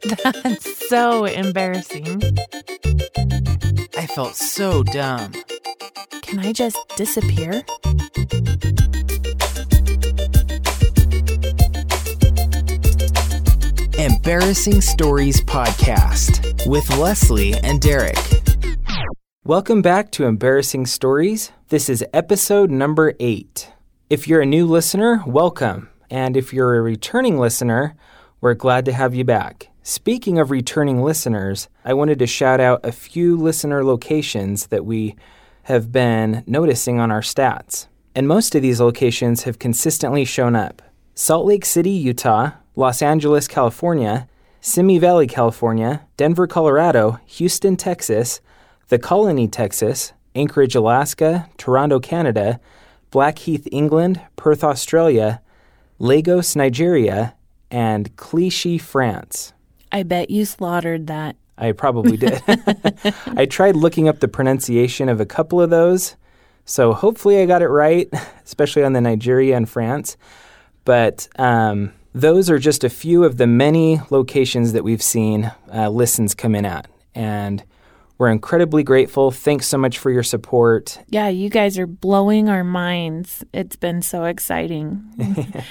That's so embarrassing. I felt so dumb. Can I just disappear? Embarrassing Stories Podcast with Leslie and Derek. Welcome back to Embarrassing Stories. This is episode number eight. If you're a new listener, welcome. And if you're a returning listener, we're glad to have you back. Speaking of returning listeners, I wanted to shout out a few listener locations that we have been noticing on our stats. And most of these locations have consistently shown up Salt Lake City, Utah, Los Angeles, California, Simi Valley, California, Denver, Colorado, Houston, Texas, The Colony, Texas, Anchorage, Alaska, Toronto, Canada, Blackheath, England, Perth, Australia, Lagos, Nigeria, and Clichy, France. I bet you slaughtered that. I probably did. I tried looking up the pronunciation of a couple of those, so hopefully I got it right, especially on the Nigeria and France. But um, those are just a few of the many locations that we've seen uh, listens come in at. And we're incredibly grateful. Thanks so much for your support. Yeah, you guys are blowing our minds. It's been so exciting.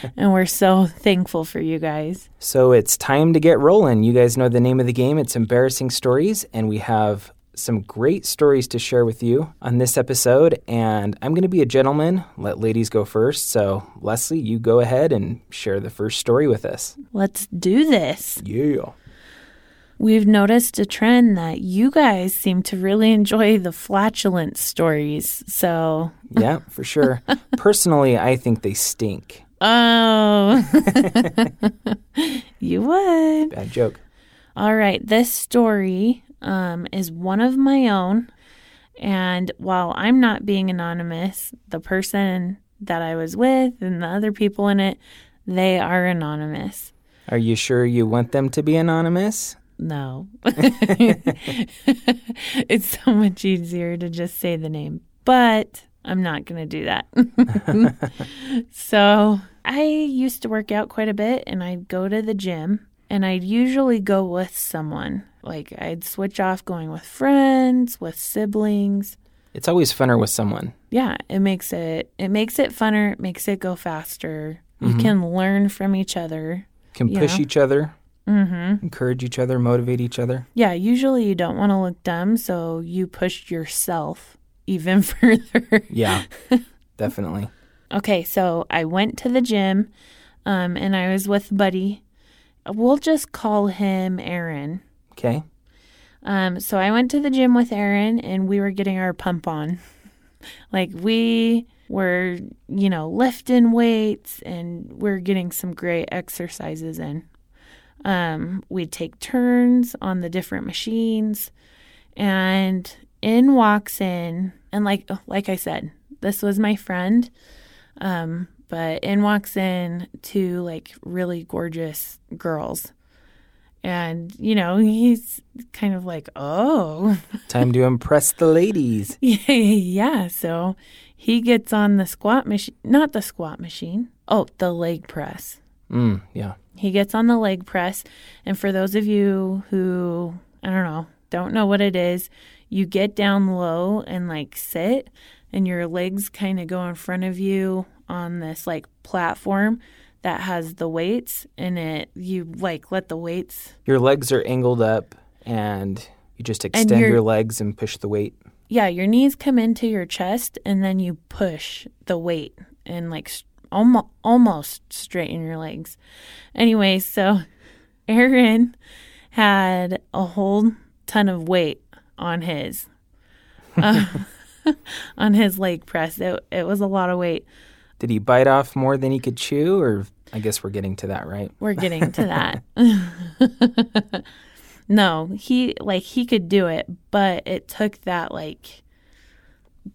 and we're so thankful for you guys. So it's time to get rolling. You guys know the name of the game. It's Embarrassing Stories. And we have some great stories to share with you on this episode. And I'm going to be a gentleman, let ladies go first. So, Leslie, you go ahead and share the first story with us. Let's do this. Yeah. We've noticed a trend that you guys seem to really enjoy the flatulent stories. So, yeah, for sure. Personally, I think they stink. Oh, you would. Bad joke. All right. This story um, is one of my own. And while I'm not being anonymous, the person that I was with and the other people in it, they are anonymous. Are you sure you want them to be anonymous? No. it's so much easier to just say the name, but I'm not going to do that. so I used to work out quite a bit and I'd go to the gym and I'd usually go with someone. Like I'd switch off going with friends, with siblings. It's always funner with someone. Yeah, it makes it it makes it funner, it makes it go faster. You mm-hmm. can learn from each other. Can push each other, Mhm. encourage each other, motivate each other. Yeah, usually you don't want to look dumb, so you push yourself even further. Yeah, definitely. Okay, so I went to the gym um, and I was with Buddy. We'll just call him Aaron. Okay. Um, so I went to the gym with Aaron and we were getting our pump on. like we were, you know, lifting weights and we're getting some great exercises in. Um, we'd take turns on the different machines and in walks in and like like I said, this was my friend. Um, but in walks in two like really gorgeous girls. And, you know, he's kind of like, oh, Time to impress the ladies. yeah. So he gets on the squat machine, not the squat machine. Oh, the leg press. Mm, yeah. He gets on the leg press. And for those of you who, I don't know, don't know what it is, you get down low and like sit, and your legs kind of go in front of you on this like platform that has the weights in it you like let the weights Your legs are angled up and you just extend your legs and push the weight. yeah, your knees come into your chest and then you push the weight and like almost almost straighten your legs. Anyway, so Aaron had a whole ton of weight on his uh, on his leg press. It it was a lot of weight. Did he bite off more than he could chew? Or I guess we're getting to that, right? We're getting to that. no, he like he could do it, but it took that like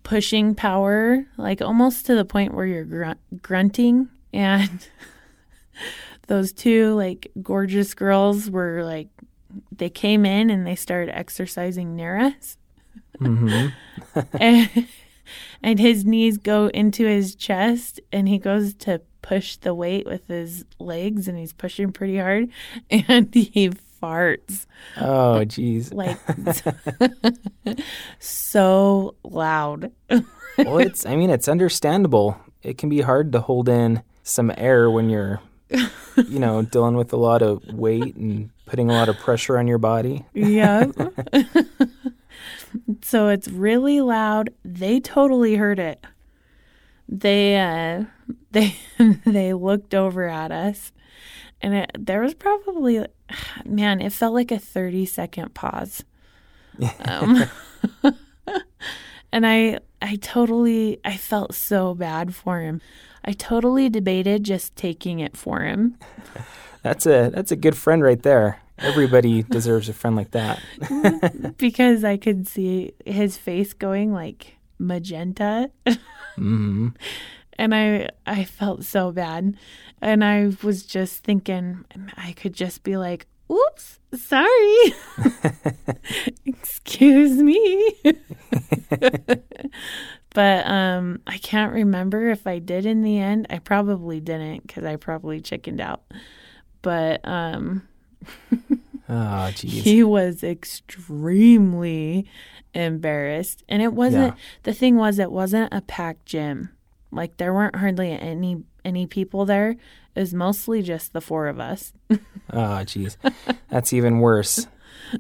pushing power, like almost to the point where you're grunt- grunting. And those two like gorgeous girls were like they came in and they started exercising near us. hmm and, and his knees go into his chest and he goes to push the weight with his legs and he's pushing pretty hard. And he farts. Oh, geez. Like so loud. well, it's, I mean, it's understandable. It can be hard to hold in some air when you're, you know, dealing with a lot of weight and putting a lot of pressure on your body. Yeah. so it's really loud. They totally heard it. They uh they they looked over at us and it, there was probably man, it felt like a 30 second pause. Um, and I I totally I felt so bad for him. I totally debated just taking it for him. That's a that's a good friend right there. Everybody deserves a friend like that. because I could see his face going like magenta. hmm and I I felt so bad. And I was just thinking I could just be like, "Oops, sorry." Excuse me. but um I can't remember if I did in the end. I probably didn't cuz I probably chickened out. But um Oh, geez. he was extremely embarrassed. And it wasn't Yeah. the thing was it wasn't a packed gym. Like there weren't hardly any any people there. It was mostly just the four of us. Ah, oh, geez. That's even worse.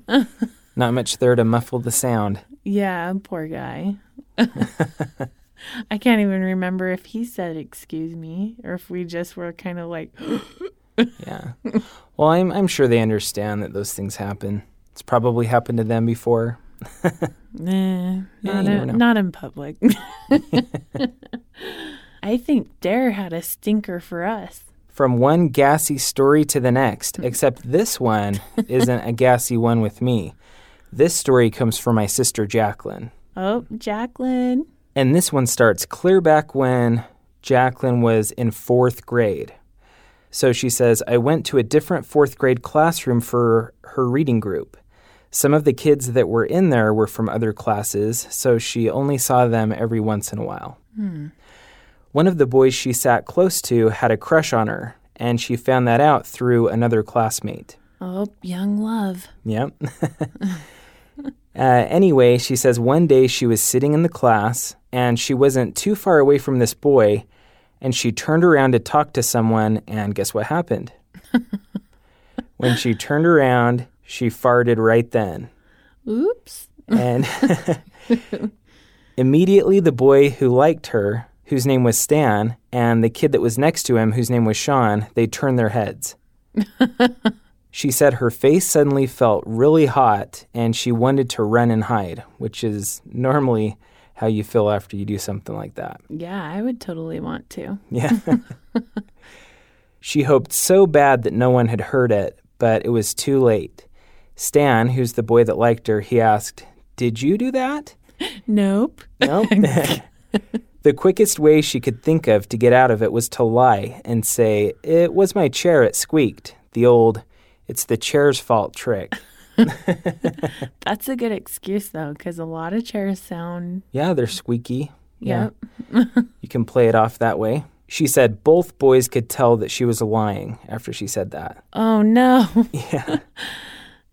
Not much there to muffle the sound. Yeah, poor guy. I can't even remember if he said excuse me or if we just were kind of like Yeah. Well, I'm I'm sure they understand that those things happen. It's probably happened to them before. nah, not, in, not in public. I think Dare had a stinker for us. From one gassy story to the next, hmm. except this one isn't a gassy one with me. This story comes from my sister Jacqueline. Oh, Jacqueline. And this one starts clear back when Jacqueline was in fourth grade. So she says, I went to a different fourth grade classroom for her reading group. Some of the kids that were in there were from other classes, so she only saw them every once in a while. One of the boys she sat close to had a crush on her, and she found that out through another classmate. Oh, young love. Yep. uh, anyway, she says one day she was sitting in the class and she wasn't too far away from this boy, and she turned around to talk to someone, and guess what happened? when she turned around, she farted right then. Oops. And immediately, the boy who liked her, whose name was Stan, and the kid that was next to him, whose name was Sean, they turned their heads. she said her face suddenly felt really hot and she wanted to run and hide, which is normally how you feel after you do something like that. Yeah, I would totally want to. Yeah. she hoped so bad that no one had heard it, but it was too late. Stan, who's the boy that liked her, he asked, Did you do that? Nope. Nope. the quickest way she could think of to get out of it was to lie and say, It was my chair, it squeaked. The old, it's the chair's fault trick. That's a good excuse though, because a lot of chairs sound. Yeah, they're squeaky. Yeah. You can play it off that way. She said both boys could tell that she was lying after she said that. Oh no, Yeah.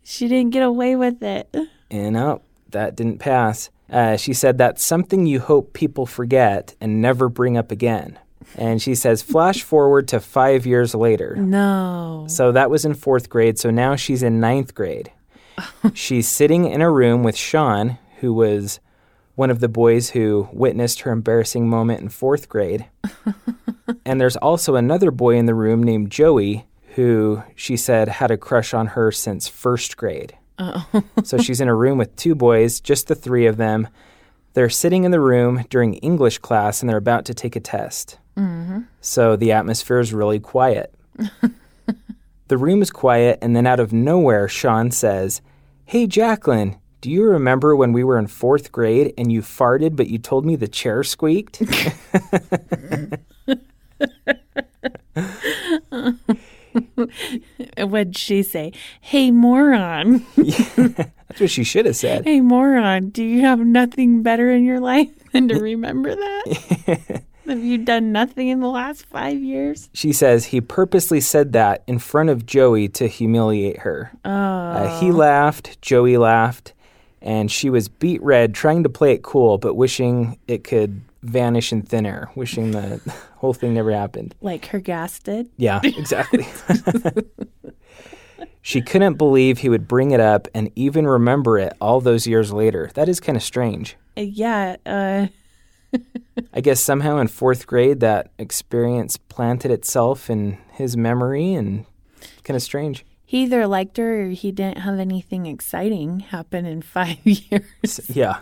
She didn't get away with it. And oh, that didn't pass. Uh, she said that's something you hope people forget and never bring up again. And she says, flash forward to five years later. No. So that was in fourth grade. So now she's in ninth grade. she's sitting in a room with Sean, who was one of the boys who witnessed her embarrassing moment in fourth grade. and there's also another boy in the room named Joey, who she said had a crush on her since first grade. Oh. so she's in a room with two boys, just the three of them. They're sitting in the room during English class and they're about to take a test. Mm-hmm. So the atmosphere is really quiet. the room is quiet, and then out of nowhere, Sean says, Hey, Jacqueline, do you remember when we were in fourth grade and you farted, but you told me the chair squeaked? What'd she say? Hey, moron. That's what she should have said. hey, moron. Do you have nothing better in your life than to remember that? Have you done nothing in the last five years? She says he purposely said that in front of Joey to humiliate her. Oh. Uh, he laughed, Joey laughed, and she was beet red, trying to play it cool, but wishing it could vanish in thin air, wishing the whole thing never happened. like her gas did. Yeah, exactly. she couldn't believe he would bring it up and even remember it all those years later. That is kind of strange. Uh, yeah. Uh, I guess somehow in fourth grade that experience planted itself in his memory and kind of strange. he either liked her or he didn't have anything exciting happen in five years. Yeah.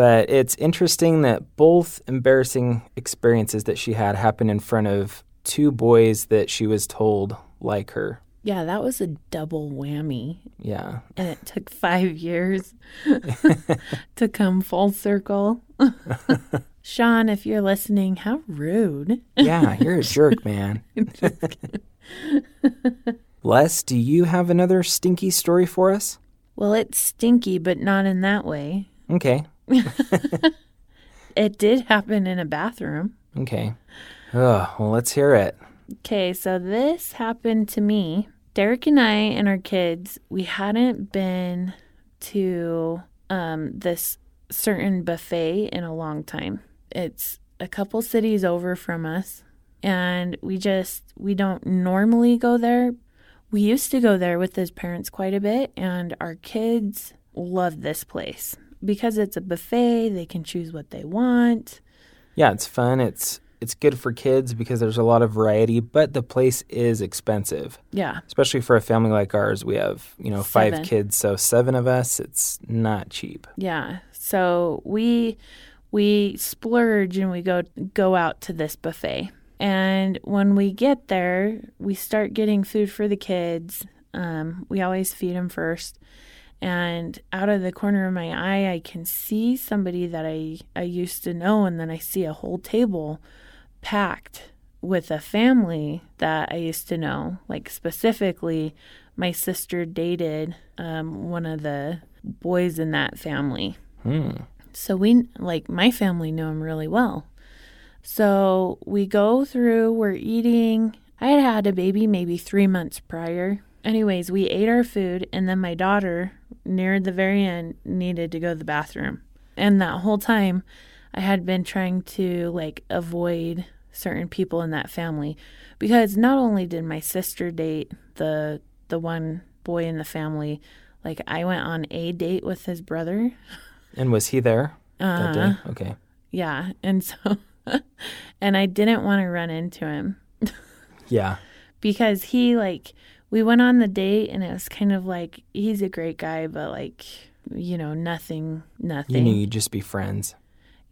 But it's interesting that both embarrassing experiences that she had happened in front of two boys that she was told like her. Yeah, that was a double whammy. Yeah. And it took five years to come full circle. Sean, if you're listening, how rude. Yeah, you're a jerk, man. Les, do you have another stinky story for us? Well, it's stinky, but not in that way. Okay. It did happen in a bathroom. Okay. Oh, well, let's hear it. Okay, so this happened to me. Derek and I and our kids, we hadn't been to um, this certain buffet in a long time. It's a couple cities over from us, and we just we don't normally go there. We used to go there with his parents quite a bit, and our kids love this place because it's a buffet. They can choose what they want. Yeah, it's fun. It's it's good for kids because there's a lot of variety, but the place is expensive. Yeah, Especially for a family like ours. We have, you know, five Seven. kids, so seven of us, it's not cheap. Yeah. So we we splurge and we go go out to this buffet. And when we get there, we start getting food for the kids. Um, we always feed them first. And out of the corner of my eye, I can see somebody that I, I used to know. And then I see a whole table packed with a family that I used to know. Like, specifically, my sister dated um, one of the boys in that family. Hmm. So we like my family knew him really well. So we go through, we're eating. I had had a baby maybe three months prior. Anyways, we ate our food, and then my daughter, near the very end, needed to go to the bathroom. And that whole time, I had been trying to like avoid certain people in that family because not only did my sister date the the one boy in the family, like I went on a date with his brother. And was he there that day? Uh, Okay. yeah, and so and I didn't want to run into him Yeah. because he like we went on the date and it was kind of like he's a great guy but like you know nothing nothing. You knew you'd just be friends.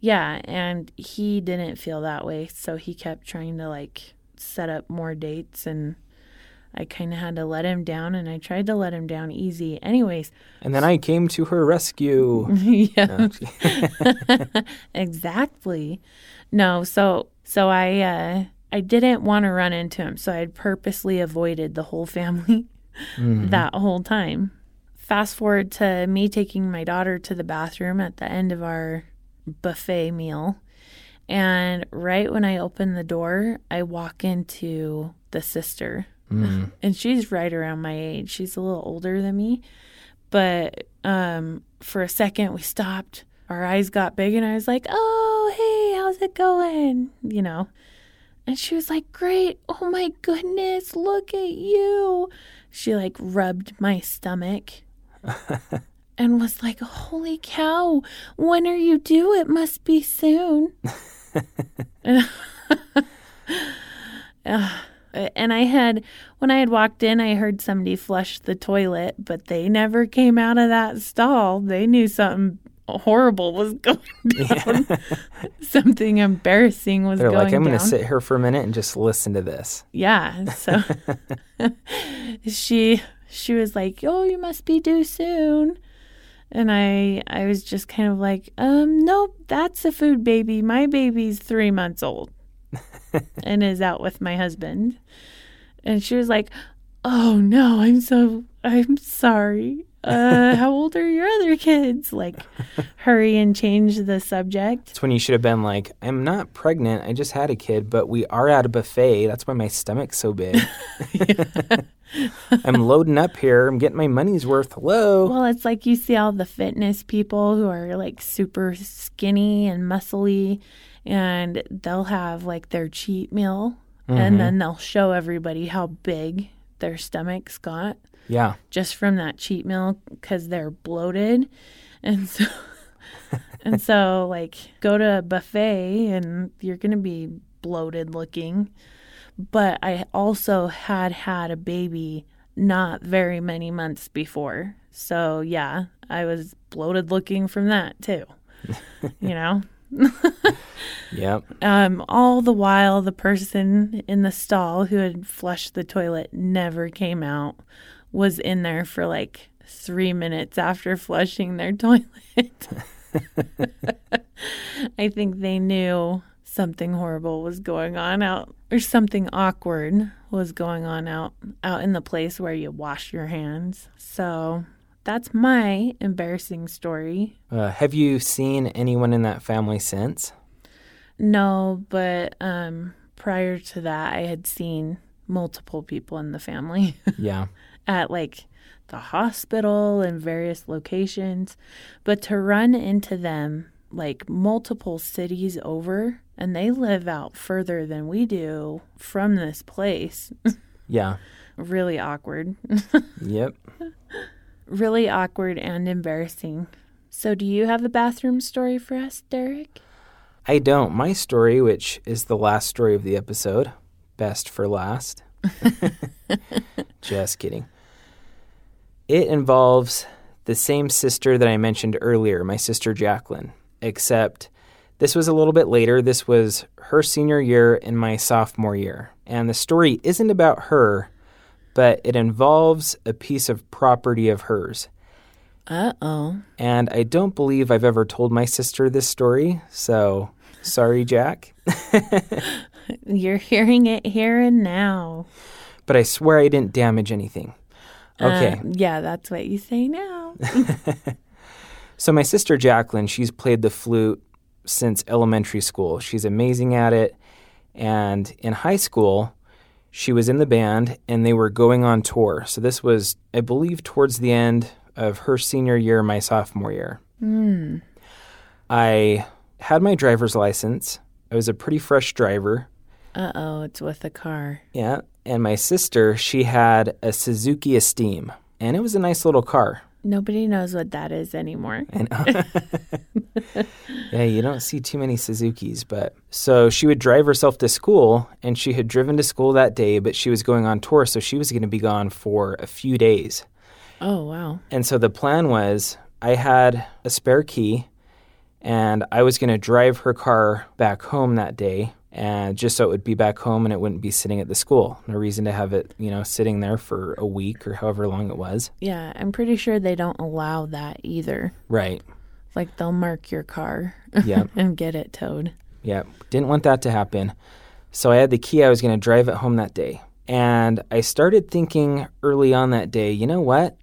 Yeah, and he didn't feel that way, so he kept trying to like set up more dates and I kind of had to let him down and I tried to let him down easy. Anyways, And then I came to her rescue. yeah. Exactly. No, so so I uh I didn't want to run into him, so I had purposely avoided the whole family Mhm. that whole time. Fast forward to me taking my daughter to the bathroom at the end of our buffet meal. And right when I open the door, I walk into the sister. Mm. And she's right around my age. She's a little older than me. But um, for a second, we stopped. Our eyes got big, and I was like, oh, hey, how's it going? You know. And she was like, great. Oh my goodness, look at you. She like rubbed my stomach and was like, holy cow, when are you due? It must be soon. And I had, when I had walked in, I heard somebody flush the toilet, but they never came out of that stall. They knew something horrible was going down. something embarrassing was They're going like, I'm going to sit here for a minute and just listen to this. Yeah. So she she was like, "Oh, you must be due soon." And I I was just kind of like, "Um, nope, that's a food baby. My baby's 3 months old." and is out with my husband. And she was like, "Oh no, I'm so I'm sorry." Uh, how old are your other kids? Like, hurry and change the subject. It's when you should have been like, I'm not pregnant. I just had a kid, but we are at a buffet. That's why my stomach's so big. I'm loading up here. I'm getting my money's worth. Hello. Well, it's like you see all the fitness people who are like super skinny and muscly, and they'll have like their cheat meal, and then they'll show everybody how big their stomachs got yeah. just from that cheat meal because they're bloated, and so. and so, like, go to a buffet and you're going to be bloated looking. But I also had had a baby not very many months before. So, yeah, I was bloated looking from that too. you know? Yep. Um, all the while, the person in the stall who had flushed the toilet never came out, was in there for like three minutes after flushing their toilet. I think they knew something horrible was going on out, or something awkward was going on out out in the place where you wash your hands. So that's my embarrassing story. Uh, have you seen anyone in that family since? No, but um, prior to that, I had seen multiple people in the family Yeah. at like the hospital and various locations. But to run into them like multiple cities over, and they live out further than we do from this place, Yeah. really awkward. Yep. really awkward and embarrassing. So, do you have a bathroom story for us, Derek? I don't. My story, which is the last story of the episode, best for last. Just kidding. It involves the same sister that I mentioned earlier, my sister Jacqueline, except this was a little bit later. This was her senior year and my sophomore year. And the story isn't about her, but it involves a piece of property of hers. Uh oh. And I don't believe I've ever told my sister this story, so sorry, Jack. You're hearing it here and now. But I swear I didn't damage anything. Okay. Uh, yeah, that's what you say now. So my sister Jacqueline, she's played the flute since elementary school. She's amazing at it. And in high school, she was in the band and they were going on tour. So this was, I believe, towards the end of her senior year, my sophomore year. I had my driver's license. I was a pretty fresh driver. Uh oh, it's with a car. Yeah. And my sister, she had a Suzuki Esteem. And it was a nice little car. Nobody knows what that is anymore. Yeah, you don't see too many Suzukis, but so she would drive herself to school and she had driven to school that day, but she was going on tour, so she was going to be gone for a few days. Oh, wow. And so the plan was I had a spare key and I was going to drive her car back home that day and just so it would be back home and it wouldn't be sitting at the school. No reason to have it, you know, sitting there for a week or however long it was. Yeah, I'm pretty sure they don't allow that either. Right. Like they'll mark your car Yeah. and get it towed. Yeah, didn't want that to happen. So I had the key. I was going to drive it home that day. And I started thinking early on that day, you know what?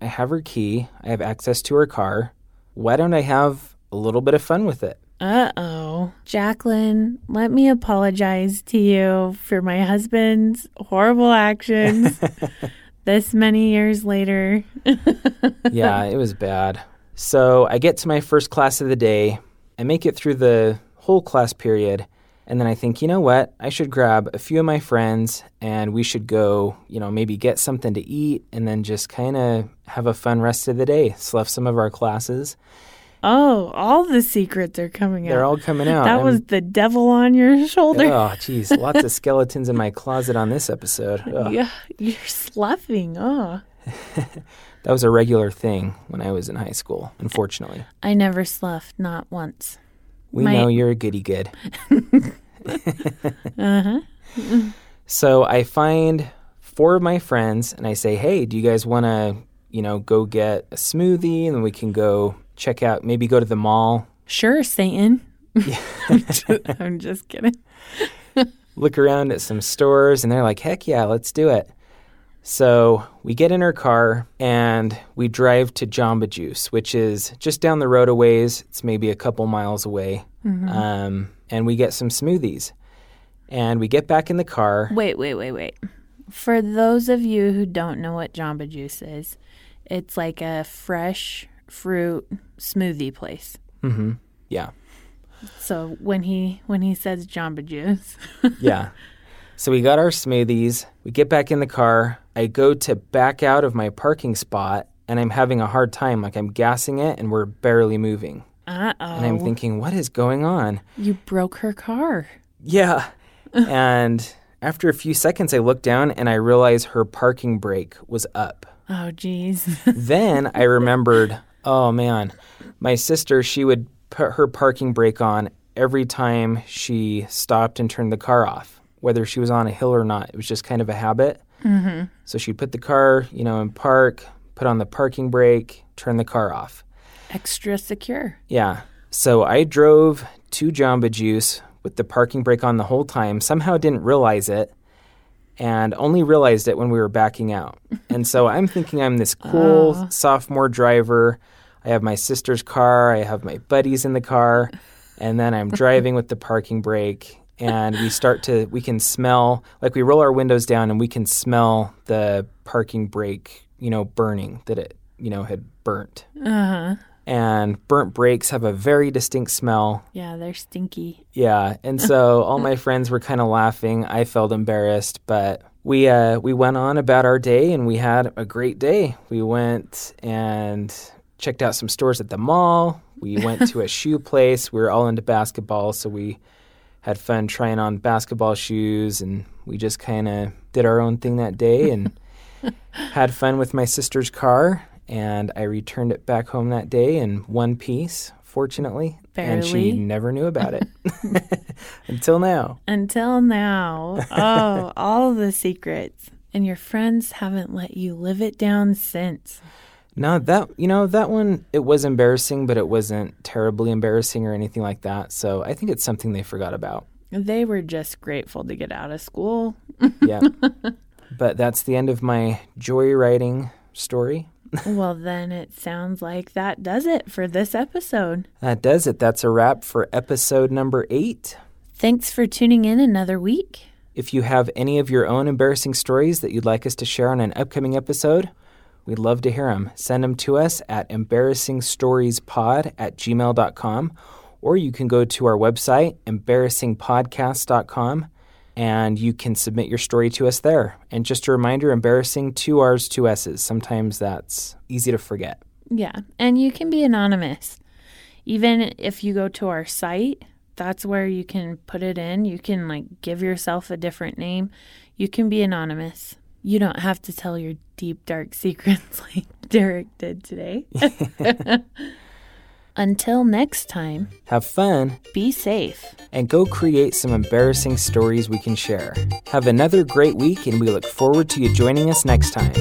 I have her key. I have access to her car. Why don't I have a little bit of fun with it? Uh oh. Jacqueline, let me apologize to you for my husband's horrible actions this many years later. yeah, it was bad. So I get to my first class of the day. I make it through the whole class period. And then I think, you know what? I should grab a few of my friends and we should go, you know, maybe get something to eat and then just kind of have a fun rest of the day. Slept some of our classes. Oh, all the secrets are coming out. They're all coming out. that I'm- was the devil on your shoulder. Oh, geez. Lots of skeletons in my closet on this episode. Ugh. Yeah, you're sloughing. Oh, That was a regular thing when I was in high school, unfortunately. I never sloughed, not once. We My- know you're a goody good. Uh huh. So I find four of my friends and I say, hey, do you guys want to, you know, go get a smoothie and then we can go check out, maybe go to the mall, Sure, Satan. I'm just kidding. look around at some stores? And they're like, heck yeah, let's do it. So we get in our car and we drive to Jamba Juice, which is just down the road a ways. It's maybe a couple miles away. Um, and we get some smoothies. And we get back in the car. Wait, wait, wait, wait. For those of you who don't know what Jamba Juice is, it's like a fresh fruit smoothie place. Mm-hmm. Yeah. So when he when he says Jamba Juice, Yeah. So we got our smoothies. We get back in the car. I go to back out of my parking spot and I'm having a hard time. Like I'm gassing it and we're barely moving. uh oh. And I'm thinking, what is going on? you broke her car. Yeah. and after a few seconds, I look down and I realize her parking brake was up. Oh, geez. then I remembered, oh man, my sister, she would put her parking brake on every time she stopped and turned the car off, whether she was on a hill or not. It was just kind of a habit. Mm-hmm. So she'd put the car, you know, in park, put on the parking brake, turn the car off. Extra secure. Yeah. So I drove to Jamba Juice with the parking brake on the whole time, somehow didn't realize it, and only realized it when we were backing out. And so I'm thinking I'm this cool Oh. sophomore driver. I have my sister's car, I have my buddies in the car, and then I'm driving with the parking brake. And we start to, we can smell, like we roll our windows down and we can smell the parking brake, you know, burning that it, you know, had burnt Uh huh. and burnt brakes have a very distinct smell. Yeah, they're stinky. Yeah, and so all my friends were kind of laughing. I felt embarrassed, but we uh, we went on about our day and we had a great day. We went and checked out some stores at the mall. We went to a shoe place. We were all into basketball, so we had fun trying on basketball shoes and we just kind of did our own thing that day and had fun with my sister's car and I returned it back home that day in one piece, fortunately. And she never knew about it until now. Until now. Oh, all the secrets. And your friends haven't let you live it down since. No, that you know that one it was embarrassing, but it wasn't terribly embarrassing or anything like that. So I think it's something they forgot about. They were just grateful to get out of school. Yeah. but that's the end of my joyriding story. well, then it sounds like that does it for this episode. That does it. That's a wrap for episode number eight. Thanks for tuning in another week. If you have any of your own embarrassing stories that you'd like us to share on an upcoming episode, we'd love to hear them. Send them to us at embarrassingstoriespod at gmail.com, or you can go to our website, embarrassingpodcast.com, and you can submit your story to us there. And just a reminder embarrassing, two R's, two S's. Sometimes that's easy to forget. Yeah, and you can be anonymous. Even if you go to our site, that's where you can put it in. You can like give yourself a different name. You can be anonymous. You don't have to tell your deep dark secrets like Derek did today. Until next time, Have fun be safe. and go create some embarrassing stories we can share. Have another great week, and we look forward to you joining us next time.